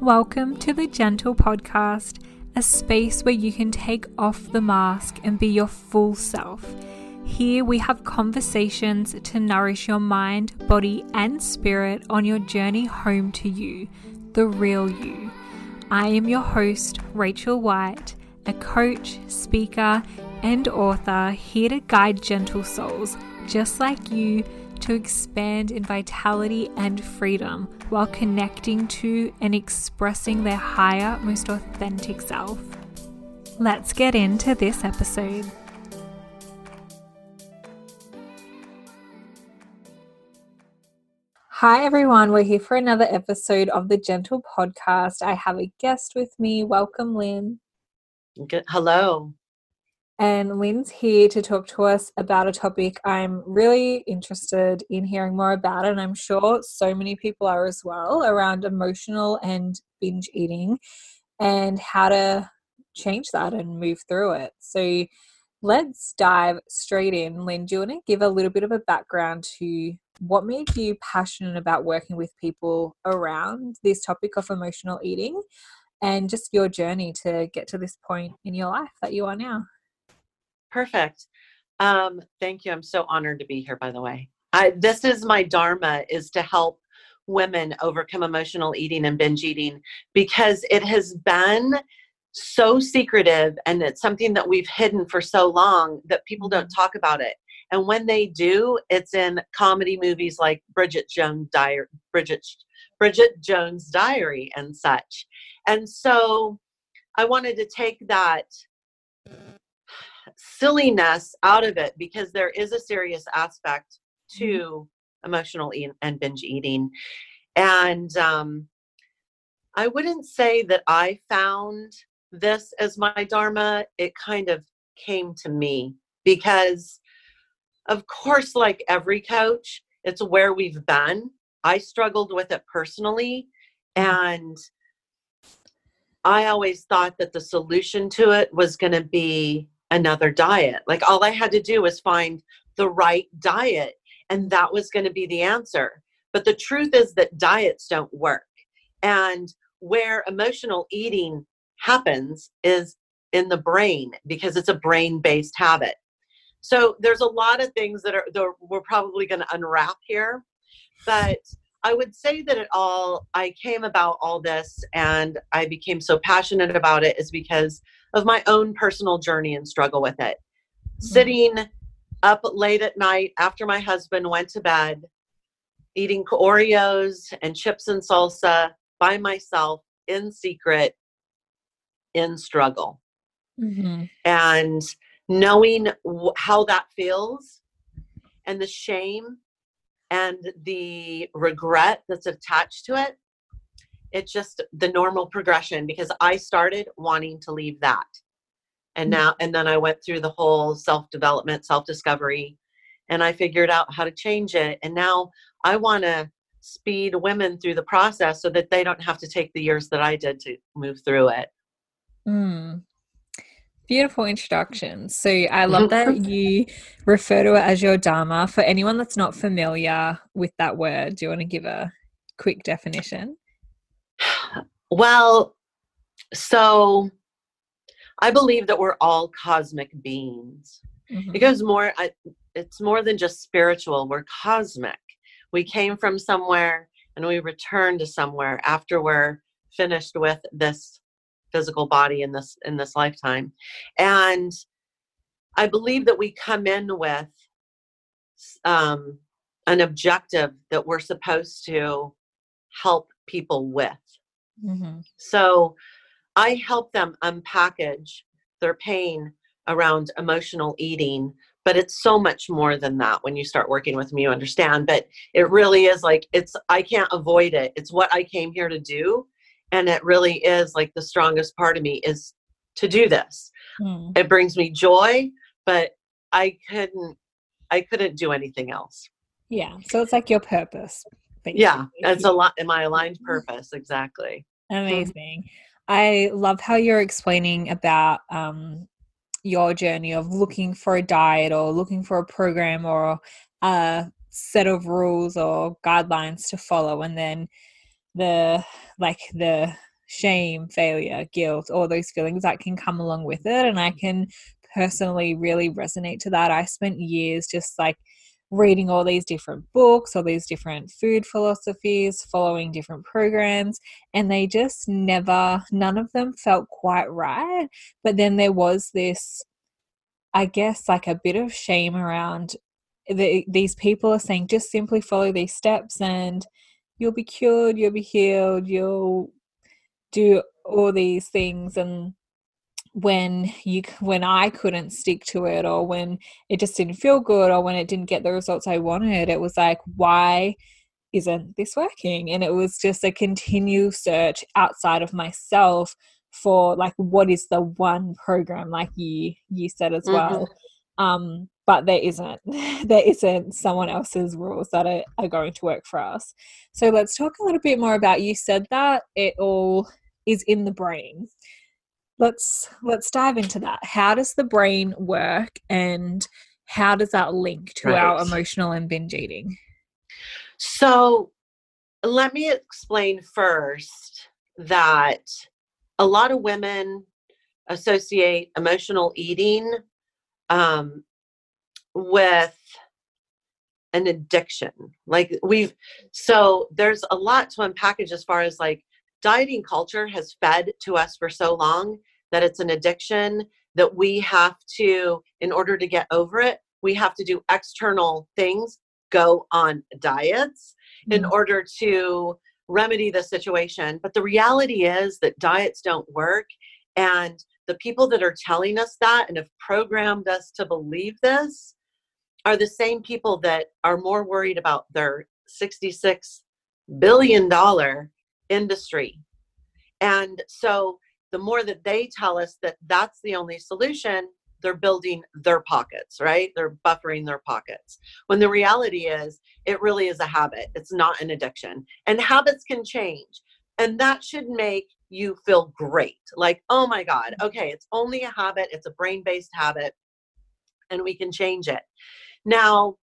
Welcome to the Gentle Podcast, a space where you can take off the mask and be your full self. Here we have conversations to nourish your mind, body, and spirit on your journey home to you, the real you. I am your host, Rachel White, a coach, speaker, and author here to guide gentle souls just like you to expand in vitality and freedom while connecting to and expressing their higher, most authentic self. Let's get into this episode. Hi, everyone. We're here for another episode of the Gentle Podcast. I have a guest with me. Welcome, Lynn. Hello. And Lynn's here to talk to us about a topic I'm really interested in hearing more about, and I'm sure so many people are as well around emotional and binge eating and how to change that and move through it. So let's dive straight in. Lynn, do you want to give a little bit of a background to what made you passionate about working with people around this topic of emotional eating and just your journey to get to this point in your life that you are now? Perfect. Um, thank you. I'm so honored to be here, by the way. I, this is my dharma is to help women overcome emotional eating and binge eating because it has been so secretive and it's something that we've hidden for so long that people don't talk about it. And when they do, it's in comedy movies like Bridget Jones Diary, Bridget Bridget Jones Diary and such. And so I wanted to take that silliness out of it because there is a serious aspect to mm-hmm. emotional e- and binge eating. And um, I wouldn't say that I found this as my dharma. It kind of came to me because, of course, like every coach, it's where we've been. I struggled with it personally. Mm-hmm. And I always thought that the solution to it was going to be another diet. Like all I had to do was find the right diet, and that was going to be the answer. But the truth is that diets don't work. And where emotional eating happens is in the brain because it's a brain based habit. So there's a lot of things that are that we're probably going to unwrap here, but I would say that it all I came about all this and I became so passionate about it is because of my own personal journey and struggle with it. Mm-hmm. Sitting up late at night after my husband went to bed, eating Oreos and chips and salsa by myself in secret, in struggle. Mm-hmm. And knowing w- how that feels and the shame and the regret that's attached to it it's just the normal progression because I started wanting to leave that. And mm. now, and then I went through the whole self development, self discovery, and I figured out how to change it. And now I want to speed women through the process so that they don't have to take the years that I did to move through it. Mm. Beautiful introduction. So I love that you refer to it as your Dharma. For anyone that's not familiar with that word, do you want to give a quick definition? Well, so I believe that we're all cosmic beings. Mm-hmm. It goes more, I, it's more than just spiritual, we're cosmic. We came from somewhere and we return to somewhere after we're finished with this physical body in this in this lifetime and i believe that we come in with um, an objective that we're supposed to help people with Mm-hmm. So I help them unpackage their pain around emotional eating, but it's so much more than that when you start working with me, you understand. But it really is like, it's, I can't avoid it. It's what I came here to do. And it really is like the strongest part of me is to do this. Mm. It brings me joy, but I couldn't, I couldn't do anything else. Yeah. So it's like your purpose. Basically. Yeah, it's a lot. My aligned purpose, exactly. Amazing. I love how you're explaining about um, your journey of looking for a diet or looking for a program or a set of rules or guidelines to follow, and then the like the shame, failure, guilt, all those feelings that can come along with it. And I can personally really resonate to that. I spent years just like reading all these different books, all these different food philosophies, following different programs, and they just never, none of them felt quite right. But then there was this, I guess, like a bit of shame around the, these people are saying just simply follow these steps and you'll be cured, you'll be healed, you'll do all these things and when you when I couldn't stick to it or when it just didn't feel good or when it didn't get the results I wanted it was like why isn't this working and it was just a continual search outside of myself for like what is the one program like you you said as well mm-hmm. Um but there isn't there isn't someone else's rules that are, are going to work for us. So let's talk a little bit more about you said that it all is in the brain. Let's let's dive into that. How does the brain work and how does that link to right. our emotional and binge eating? So let me explain first that a lot of women associate emotional eating um, with an addiction like we've so there's a lot to unpackage as far as like dieting culture has fed to us for so long that it's an addiction that we have to in order to get over it we have to do external things go on diets mm-hmm. in order to remedy the situation but the reality is that diets don't work and the people that are telling us that and have programmed us to believe this are the same people that are more worried about their 66 billion dollar industry. And so the more that they tell us that that's the only solution, they're building their pockets, right? They're buffering their pockets. When the reality is, it really is a habit. It's not an addiction. And habits can change. And that should make you feel great. Like, oh my God, okay, it's only a habit, it's a brain based habit, and we can change it. Now,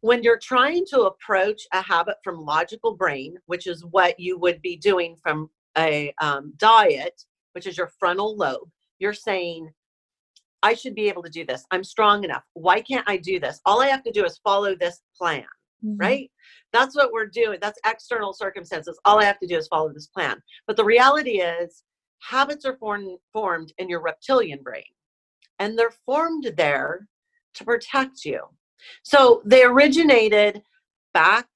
when you're trying to approach a habit from logical brain, which is what you would be doing from a um, diet, which is your frontal lobe, you're saying, I should be able to do this. I'm strong enough. Why can't I do this? All I have to do is follow this plan, mm-hmm. right? That's what we're doing. That's external circumstances. All I have to do is follow this plan. But the reality is, habits are form- formed in your reptilian brain, and they're formed there to protect you. So they originated back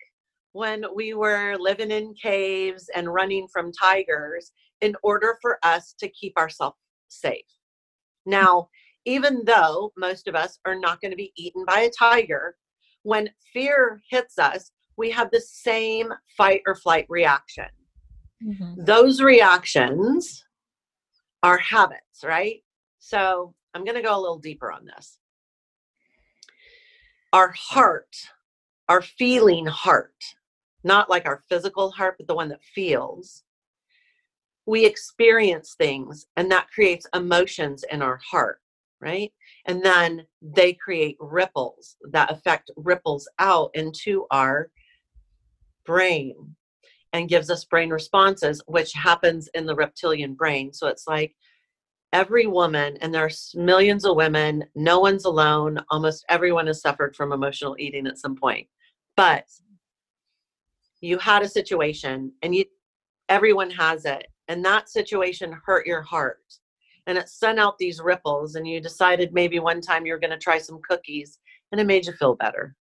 when we were living in caves and running from tigers in order for us to keep ourselves safe. Now, even though most of us are not going to be eaten by a tiger, when fear hits us, we have the same fight or flight reaction. Mm-hmm. Those reactions are habits, right? So I'm going to go a little deeper on this our heart, our feeling heart, not like our physical heart, but the one that feels, we experience things and that creates emotions in our heart, right? And then they create ripples that affect ripples out into our brain and gives us brain responses, which happens in the reptilian brain. So it's like every woman, and there's millions of women, no one's alone. Almost everyone has suffered from emotional eating at some point. But you had a situation and you everyone has it. And that situation hurt your heart. And it sent out these ripples, and you decided maybe one time you're going to try some cookies, and it made you feel better.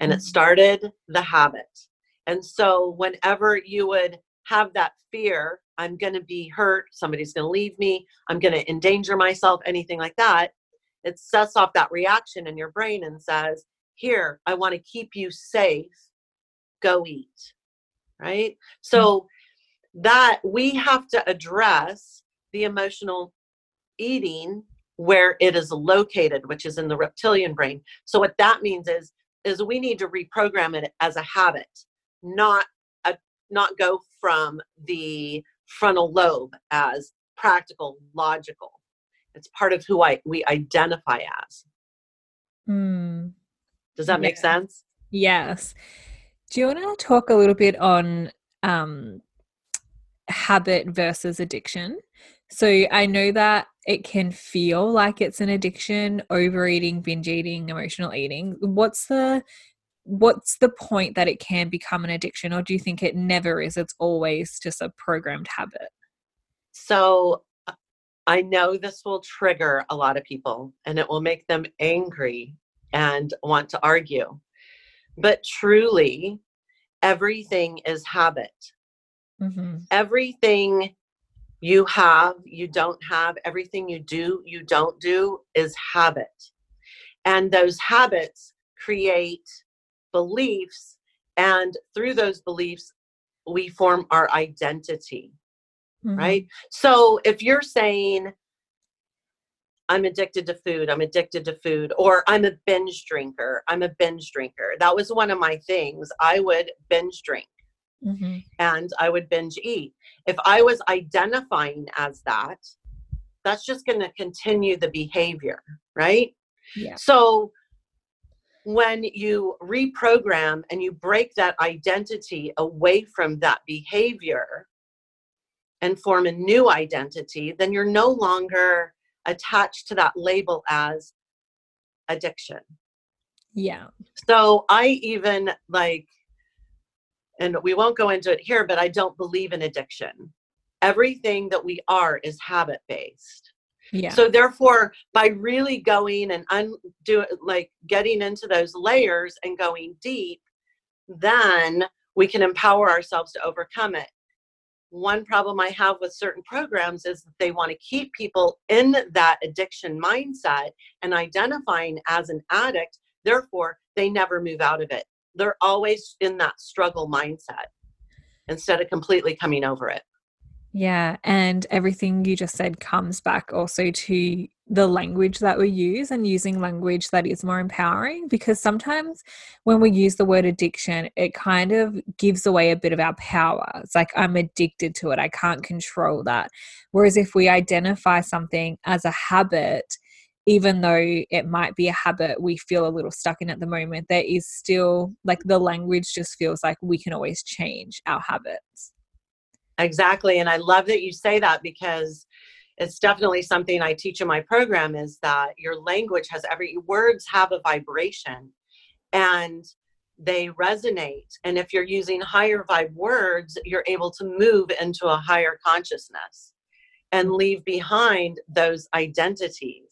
And it mm-hmm. started the habit. And so, whenever you would have that fear I'm going to be hurt, somebody's going to leave me, I'm going to endanger myself, anything like that, it sets off that reaction in your brain and says, Here, I want to keep you safe, go eat. Right? So that we have to address the emotional eating where it is located, which is in the reptilian brain. So what that means is is we need to reprogram it as a habit, not a not go from the frontal lobe as practical, logical. It's part of who I we identify as. Mm. Does that yeah. make sense? Yes. Do you want to talk a little bit on um, habit versus addiction. So I know that it can feel like it's an addiction, overeating, binge eating, emotional eating. What's the what's the point that it can become an addiction or do you think it never is it's always just a programmed habit so i know this will trigger a lot of people and it will make them angry and want to argue but truly everything is habit mm-hmm. everything you have, you don't have, everything you do, you don't do is habit. And those habits create beliefs, and through those beliefs, we form our identity. Mm-hmm. Right. So if you're saying, I'm addicted to food, I'm addicted to food, or I'm a binge drinker, I'm a binge drinker. That was one of my things. I would binge drink mm-hmm. and I would binge eat. If I was identifying as that, that's just going to continue the behavior, right? Yeah. So when you reprogram and you break that identity away from that behavior and form a new identity, then you're no longer attached to that label as addiction. Yeah. So I even like and we won't go into it here, but I don't believe in addiction. Everything that we are is habit based. Yeah. So therefore, by really going and undo like getting into those layers and going deep, then we can empower ourselves to overcome it. One problem I have with certain programs is that they want to keep people in that addiction mindset and identifying as an addict. Therefore, they never move out of it they're always in that struggle mindset instead of completely coming over it. Yeah, and everything you just said comes back also to the language that we use and using language that is more empowering because sometimes when we use the word addiction, it kind of gives away a bit of our power. It's like I'm addicted to it, I can't control that. Whereas if we identify something as a habit, even though it might be a habit we feel a little stuck in at the moment, there is still like the language just feels like we can always change our habits. Exactly. And I love that you say that because it's definitely something I teach in my program is that your language has every words have a vibration and they resonate. And if you're using higher vibe words, you're able to move into a higher consciousness and leave behind those identities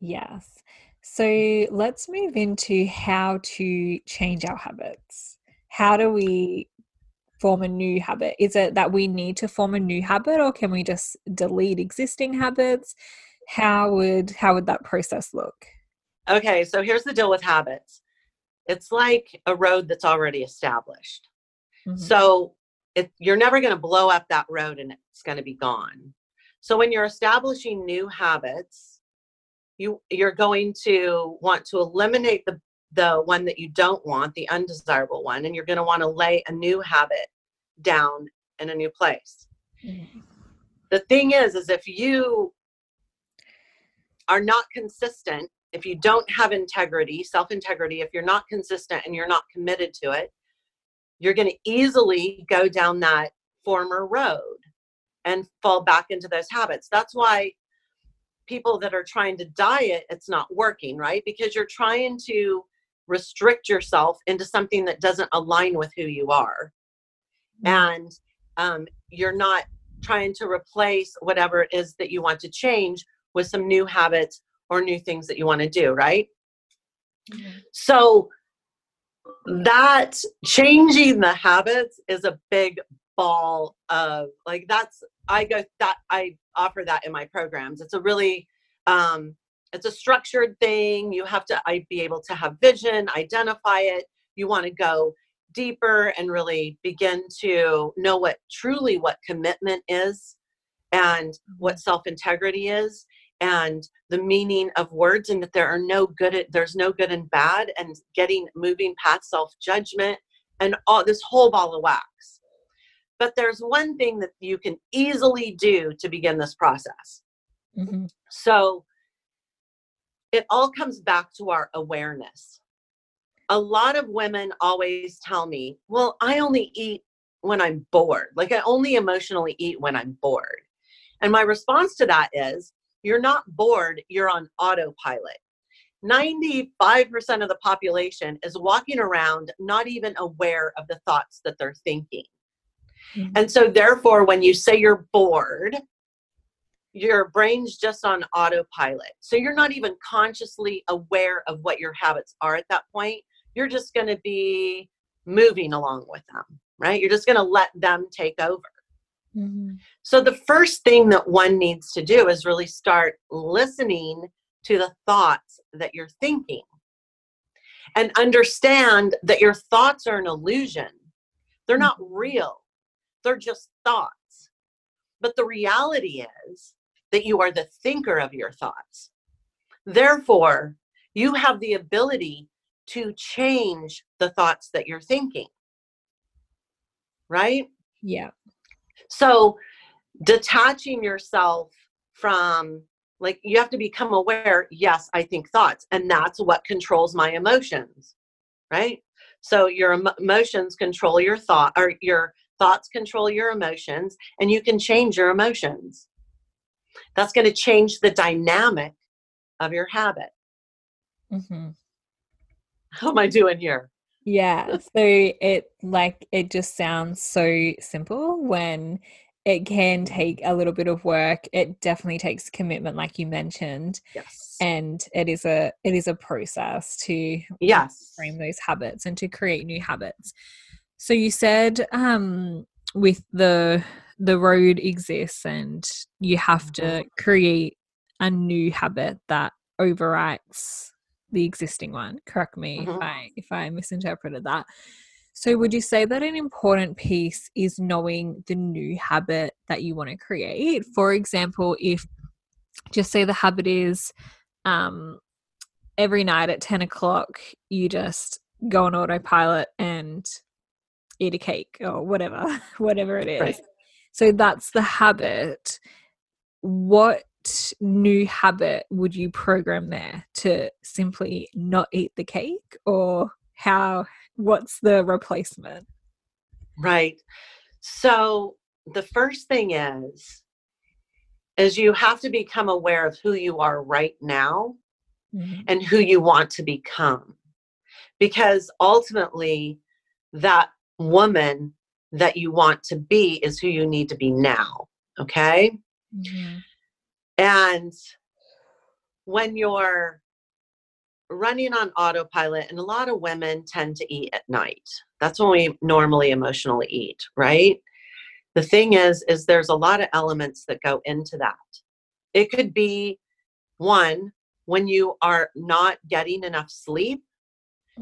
Yes. So let's move into how to change our habits. How do we form a new habit? Is it that we need to form a new habit or can we just delete existing habits? How would how would that process look? Okay, so here's the deal with habits. It's like a road that's already established. Mm-hmm. So it, you're never going to blow up that road and it's going to be gone. So when you're establishing new habits, you you're going to want to eliminate the the one that you don't want the undesirable one and you're going to want to lay a new habit down in a new place mm-hmm. the thing is is if you are not consistent if you don't have integrity self integrity if you're not consistent and you're not committed to it you're going to easily go down that former road and fall back into those habits that's why people that are trying to diet, it's not working, right? Because you're trying to restrict yourself into something that doesn't align with who you are. Mm-hmm. And um, you're not trying to replace whatever it is that you want to change with some new habits or new things that you want to do, right? Mm-hmm. So that changing the habits is a big ball of like that's I go that I offer that in my programs. It's a really um, it's a structured thing. You have to I be able to have vision, identify it. You want to go deeper and really begin to know what truly what commitment is and what mm-hmm. self-integrity is and the meaning of words and that there are no good there's no good and bad and getting moving past self-judgment and all this whole ball of wax but there's one thing that you can easily do to begin this process. Mm-hmm. So it all comes back to our awareness. A lot of women always tell me, well, I only eat when I'm bored. Like I only emotionally eat when I'm bored. And my response to that is you're not bored, you're on autopilot. 95% of the population is walking around not even aware of the thoughts that they're thinking. Mm-hmm. And so, therefore, when you say you're bored, your brain's just on autopilot. So, you're not even consciously aware of what your habits are at that point. You're just going to be moving along with them, right? You're just going to let them take over. Mm-hmm. So, the first thing that one needs to do is really start listening to the thoughts that you're thinking and understand that your thoughts are an illusion. They're not mm-hmm. real, they're just thoughts. But the reality is that you are the thinker of your thoughts. Therefore, you have the ability to change the thoughts that you're thinking. Right? Yeah. So, detaching yourself from like you have to become aware yes i think thoughts and that's what controls my emotions right so your emotions control your thought or your thoughts control your emotions and you can change your emotions. That's going to change the dynamic of your habit. Mm-hmm. how am i doing here? Yeah so it like it just sounds so simple when it can take a little bit of work. It definitely takes commitment like you mentioned yes. and it is a it is a process to yes. frame those habits and to create new habits so you said um with the the road exists and you have to mm-hmm. create a new habit that overwrites the existing one correct me mm-hmm. if i if i misinterpreted that so, would you say that an important piece is knowing the new habit that you want to create? For example, if just say the habit is um, every night at 10 o'clock, you just go on autopilot and eat a cake or whatever, whatever it is. Right. So, that's the habit. What new habit would you program there to simply not eat the cake or how what's the replacement? Right. So the first thing is is you have to become aware of who you are right now mm-hmm. and who you want to become. Because ultimately that woman that you want to be is who you need to be now. Okay? Mm-hmm. And when you're running on autopilot and a lot of women tend to eat at night that's when we normally emotionally eat right the thing is is there's a lot of elements that go into that it could be one when you are not getting enough sleep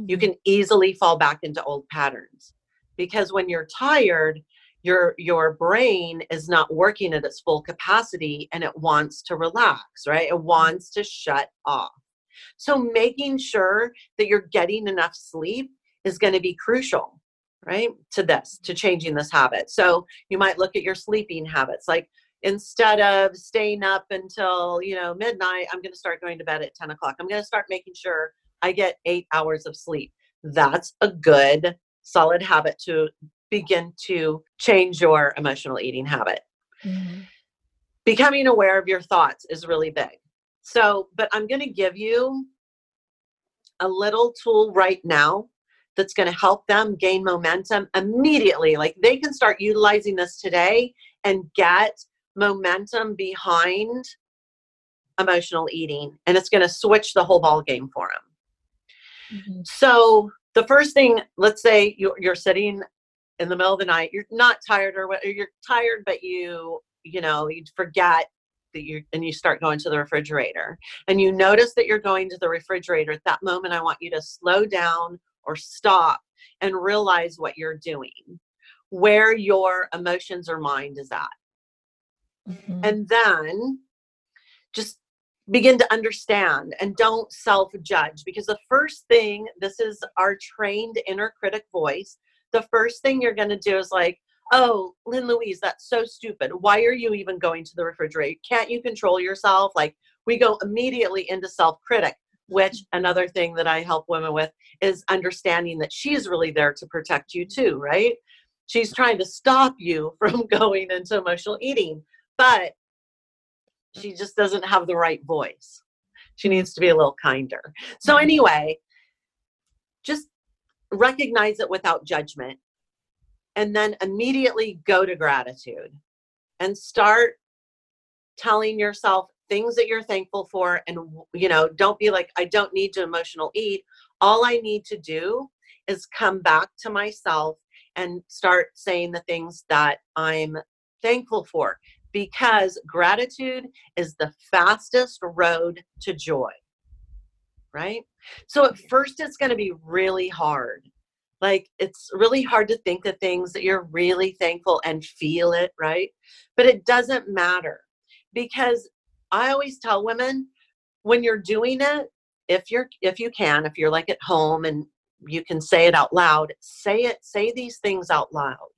you mm-hmm. can easily fall back into old patterns because when you're tired your your brain is not working at its full capacity and it wants to relax right it mm-hmm. wants to shut off so making sure that you're getting enough sleep is going to be crucial, right? To this, to changing this habit. So you might look at your sleeping habits like instead of staying up until you know midnight i'm going to start going to bed at 10 o'clock i'm going to start making sure i get eight hours of sleep that's a good solid habit to begin to change your emotional eating habit mm-hmm. becoming aware of your thoughts is really big so, but I'm going to give you a little tool right now that's going to help them gain momentum immediately. Like they can start utilizing this today and get momentum behind emotional eating, and it's going to switch the whole ball game for them. Mm-hmm. So, the first thing, let's say you're, you're sitting in the middle of the night, you're not tired or what, you're tired, but you, you know, you forget that you and you start going to the refrigerator and you notice that you're going to the refrigerator at that moment i want you to slow down or stop and realize what you're doing where your emotions or mind is at mm-hmm. and then just begin to understand and don't self judge because the first thing this is our trained inner critic voice the first thing you're going to do is like oh, Lynn Louise, that's so stupid. Why are you even going to the refrigerator? Can't you control yourself? Like, we go immediately into self critic, which another thing that I help women with is understanding that she's really there to protect you too, right? she's trying to stop you from going into emotional eating, but she just doesn't have the right voice. She needs to be a little kinder. So, anyway, just recognize it without judgment and then immediately go to gratitude and start telling yourself things that you're thankful for and you know don't be like i don't need to emotional eat all i need to do is come back to myself and start saying the things that i'm thankful for because gratitude is the fastest road to joy right? So at first it's going to be really hard. Like it's really hard to think the things that you're really thankful and feel it right? But it doesn't matter because i always tell women when you're doing it if you're if you can if you're like at home and you can say it out loud say it say these things out loud.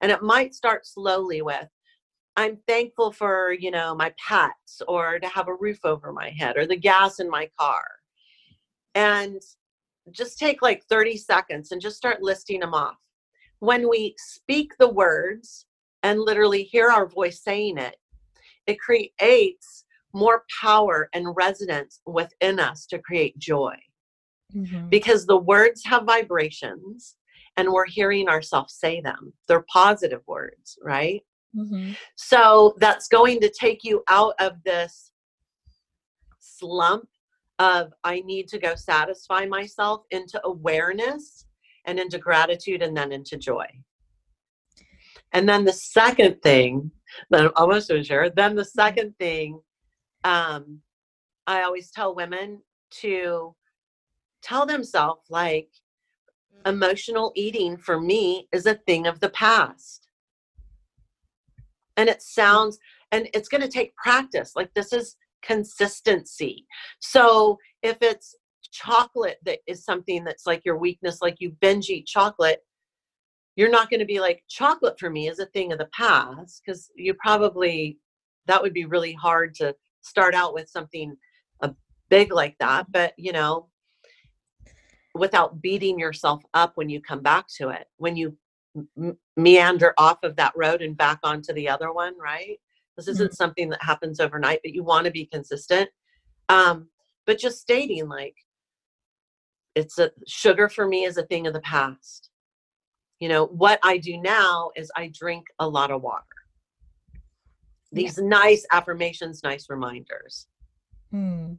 And it might start slowly with i'm thankful for you know my pets or to have a roof over my head or the gas in my car and just take like 30 seconds and just start listing them off. When we speak the words and literally hear our voice saying it, it creates more power and resonance within us to create joy. Mm-hmm. Because the words have vibrations and we're hearing ourselves say them. They're positive words, right? Mm-hmm. So that's going to take you out of this slump of I need to go satisfy myself into awareness and into gratitude and then into joy. And then the second thing that I'm almost so sure, then the mm-hmm. second thing um, I always tell women to tell themselves like emotional eating for me is a thing of the past. And it sounds, and it's going to take practice. Like this is consistency. So if it's chocolate that is something that's like your weakness, like you binge eat chocolate, you're not going to be like, chocolate for me is a thing of the past, because you probably, that would be really hard to start out with something uh, big like that. But, you know, without beating yourself up when you come back to it, when you meander off of that road and back onto the other one, right? This isn't mm-hmm. something that happens overnight, but you want to be consistent. Um, but just stating like it's a sugar for me is a thing of the past. You know, what I do now is I drink a lot of water. These yeah. nice affirmations, nice reminders. Hmm.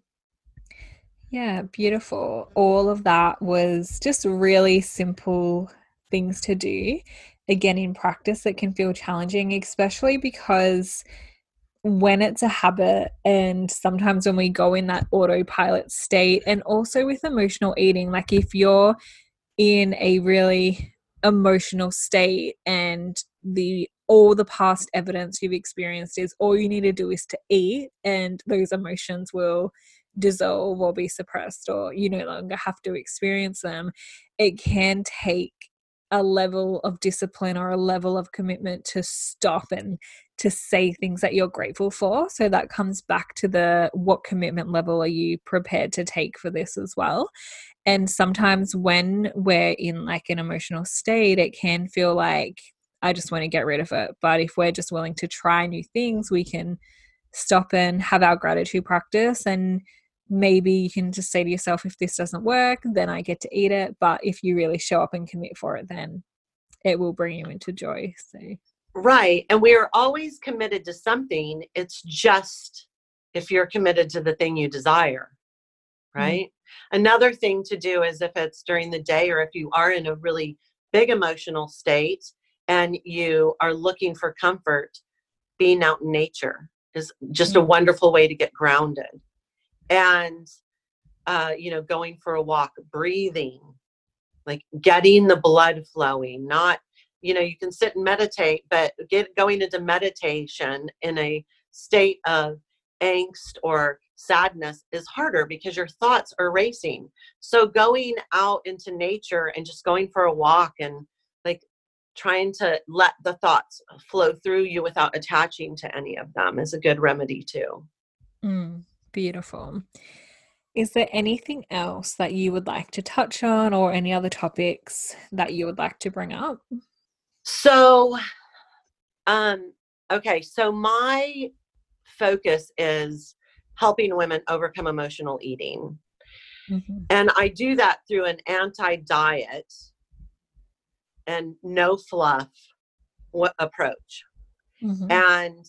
Yeah, beautiful. All of that was just really simple things to do. Again, in practice, it can feel challenging, especially because when it's a habit and sometimes when we go in that autopilot state and also with emotional eating like if you're in a really emotional state and the all the past evidence you've experienced is all you need to do is to eat and those emotions will dissolve or be suppressed or you no longer have to experience them it can take a level of discipline or a level of commitment to stop and to say things that you're grateful for. So that comes back to the what commitment level are you prepared to take for this as well. And sometimes when we're in like an emotional state, it can feel like I just want to get rid of it. But if we're just willing to try new things, we can stop and have our gratitude practice and maybe you can just say to yourself if this doesn't work then i get to eat it but if you really show up and commit for it then it will bring you into joy so right and we are always committed to something it's just if you're committed to the thing you desire mm-hmm. right mm-hmm. another thing to do is if it's during the day or if you are in a really big emotional state and you are looking for comfort being out in nature is just mm-hmm. a wonderful way to get grounded and uh, you know going for a walk breathing like getting the blood flowing not you know you can sit and meditate but get going into meditation in a state of angst or sadness is harder because your thoughts are racing so going out into nature and just going for a walk and like trying to let the thoughts flow through you without attaching to any of them is a good remedy too mm. Beautiful. Is there anything else that you would like to touch on or any other topics that you would like to bring up? So, um, okay, so my focus is helping women overcome emotional eating. Mm-hmm. And I do that through an anti diet and no fluff approach. Mm-hmm. And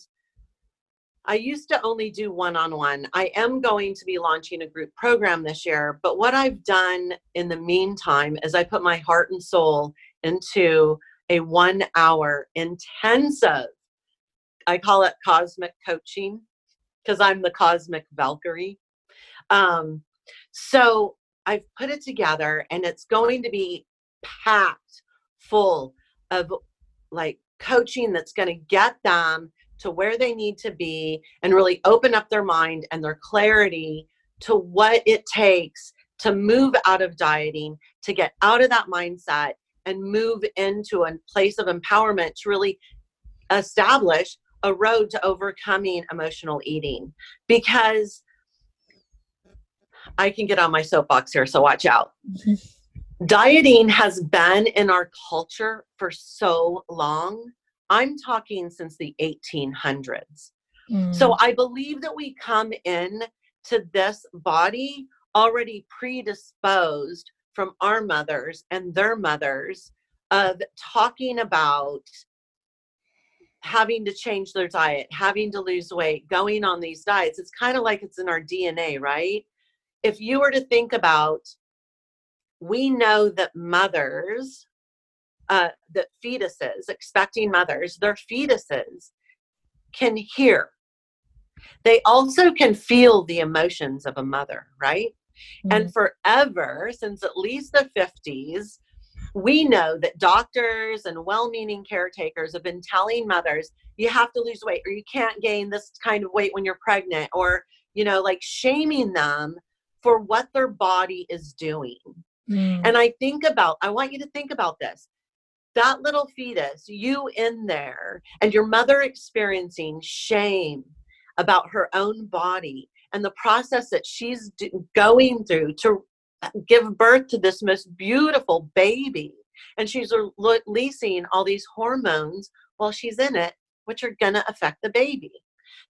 I used to only do one on one. I am going to be launching a group program this year, but what I've done in the meantime is I put my heart and soul into a one hour intensive, I call it cosmic coaching because I'm the cosmic Valkyrie. Um, so I've put it together and it's going to be packed full of like coaching that's going to get them to where they need to be and really open up their mind and their clarity to what it takes to move out of dieting, to get out of that mindset and move into a place of empowerment to really establish a road to overcoming emotional eating. Because I can get on my soapbox here, so watch out. Mm-hmm. Dieting has been in our culture for so long. I'm talking since the 1800s. Mm. So I believe that we come in to this body already predisposed from our mothers and their mothers of talking about having to change their diet, having to lose weight, going on these diets. It's kind of like it's in our DNA, right? if you were to think about, we know that mothers, uh, that fetuses, expecting mothers, their fetuses can hear. They also can feel the emotions of a mother, right? Mm-hmm. And forever, since at least the 50s, we know that doctors and well meaning caretakers have been telling mothers, you have to lose weight or you can't gain this kind of weight when you're pregnant, or, you know, like shaming them for what their body is doing. Mm. And I think about, I want you to think about this. That little fetus, you in there, and your mother experiencing shame about her own body and the process that she's going through to uh, give birth to this most beautiful baby. And she's releasing all these hormones while she's in it, which are going to affect the baby.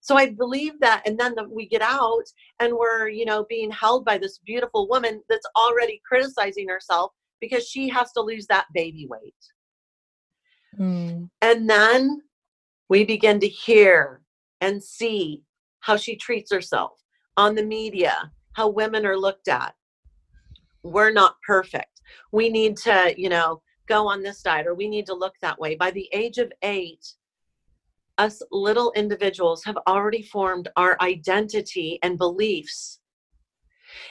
So I believe that. And then the, we get out and we're, you know, being held by this beautiful woman that's already criticizing herself because she has to lose that baby weight. Mm. And then we begin to hear and see how she treats herself on the media, how women are looked at. We're not perfect. We need to, you know, go on this diet or we need to look that way. By the age of eight, us little individuals have already formed our identity and beliefs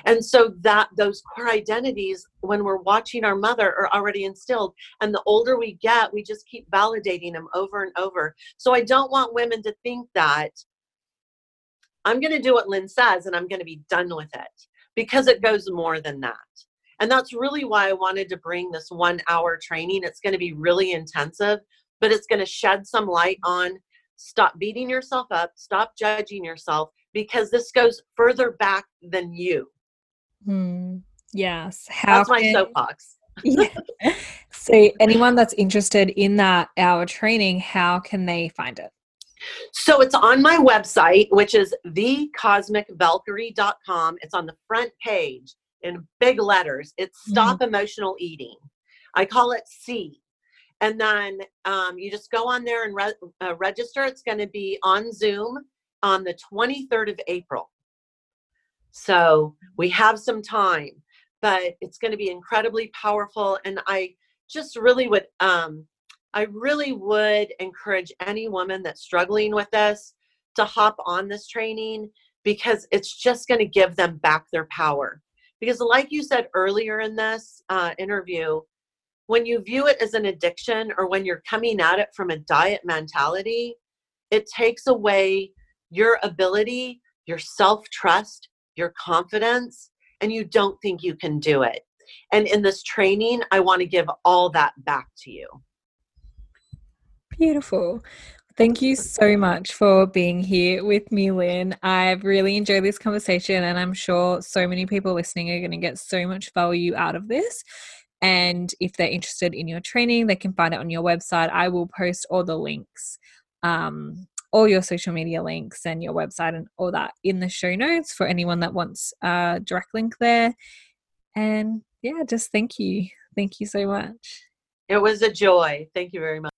and so that those core identities when we're watching our mother are already instilled. And the older we get we just keep validating them over and over. So i don't want women to think that i'm going to do what lynn says and i'm going to be done with it because it goes more than that. And that's really why i wanted to bring this one hour training. It's going to be really intensive but it's going to shed some light on Stop beating yourself up. Stop judging yourself because this goes further back than you. Hmm. Yes. How That's my can, soapbox. yeah. So, anyone that's interested in that hour training, how can they find it? So it's on my website, which is thecosmicvalkyrie.com. It's on the front page in big letters. It's mm-hmm. Stop mm-hmm. Emotional Eating. I call it C and then um, you just go on there and re- uh, register. It's going to be on Zoom on the 23rd of April. So we have some time, but it's going to be incredibly powerful. And I just really would, um, I really would encourage any woman that's struggling with this to hop on this training because it's just going to give them back their power. Because, like you said earlier in this uh, interview, when you view it as an addiction or when you're coming at it from a diet mentality, it takes away your ability, your self trust, your confidence, and you don't think you can do it. And in this training, I want to give all that back to you. Beautiful. Thank you so much for being here with me, Lynn. I've really enjoyed this conversation, and I'm sure so many people listening are going to get so much value out of this. And if they're interested in your training, they can find it on your website. I will post all the links, um, all your social media links and your website and all that in the show notes for anyone that wants a direct link there. And yeah, just thank you. Thank you so much. It was a joy. Thank you very much.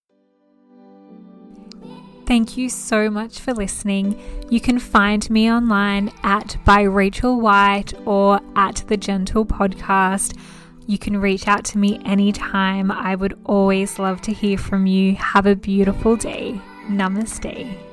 Thank you so much for listening. You can find me online at by Rachel White or at the Gentle Podcast. You can reach out to me anytime. I would always love to hear from you. Have a beautiful day. Namaste.